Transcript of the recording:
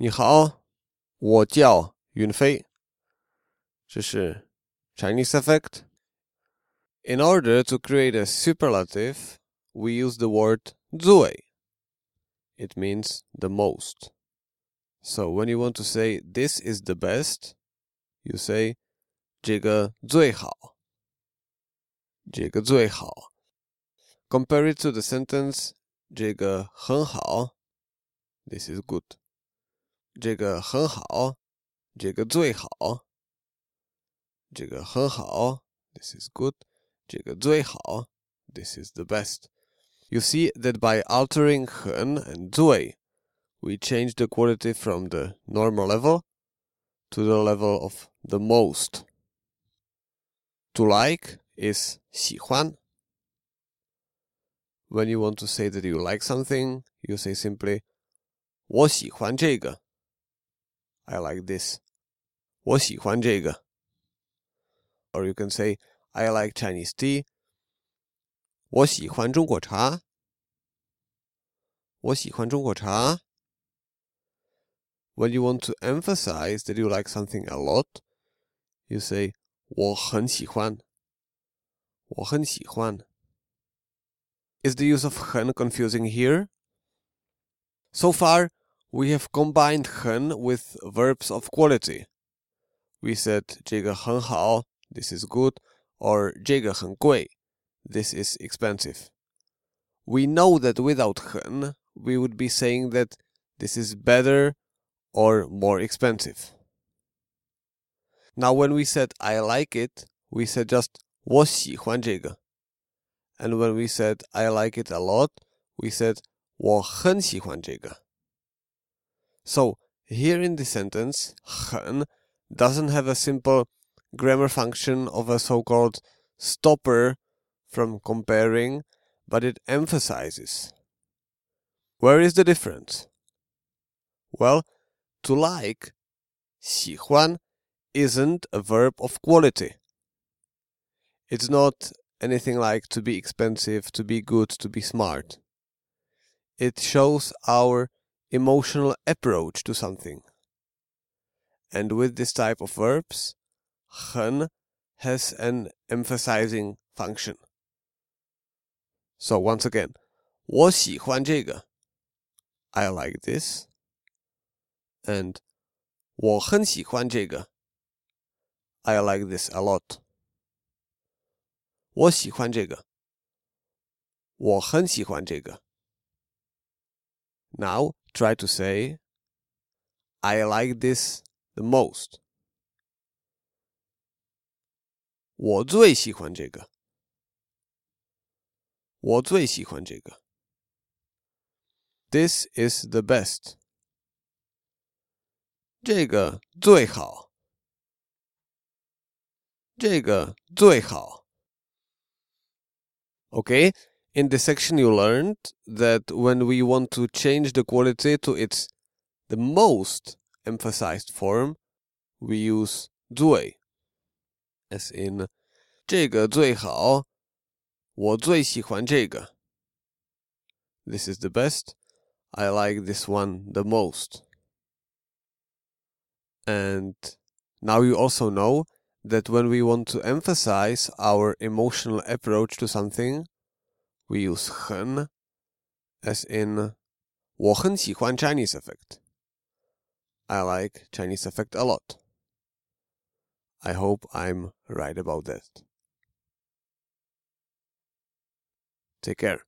你好，我叫云飞。这是 Chinese effect. In order to create a superlative, we use the word 最. It means the most. So when you want to say this is the best, you say 这个最好。这个最好。Compare it to the sentence 这个很好。This is good. 这个很好。这个最好。这个很好。This is good. 这个最好。This is the best. You see that by altering 很 and 最 we change the quality from the normal level to the level of the most. To like is 喜欢. When you want to say that you like something, you say simply 我喜欢这个. I like this. 我喜欢这个. Or you can say I like Chinese tea. 我喜欢中国茶。我喜欢中国茶。when you want to emphasize that you like something a lot, you say 我很喜欢.我很喜欢. Is the use of 很 confusing here? So far, we have combined 很 with verbs of quality. We said 这个很好, this is good, or 这个很贵, this is expensive. We know that without 很, we would be saying that this is better or more expensive. Now, when we said I like it, we said just 我喜欢这个. And when we said I like it a lot, we said 我很喜欢这个. so here in the sentence, hen doesn't have a simple grammar function of a so-called stopper from comparing, but it emphasizes. Where is the difference? Well, to like, 喜欢, isn't a verb of quality. It's not anything like to be expensive, to be good, to be smart. It shows our emotional approach to something. And with this type of verbs, hen has an emphasizing function. So once again, 我喜欢这个, I like this, and 我很喜欢这个, I like this a lot. 我喜欢这个，我很喜欢这个。Now try to say I like this the most. 我最喜欢这个。我最喜欢这个。This is the best. 这个最好，这个最好。Okay, in this section you learned that when we want to change the quality to its the most emphasized form, we use 最 as in 这个最好，我最喜欢这个。This is the best. I like this one the most. And now you also know that when we want to emphasize our emotional approach to something, we use 很 as in 我很喜欢 Chinese effect. I like Chinese effect a lot. I hope I'm right about that. Take care.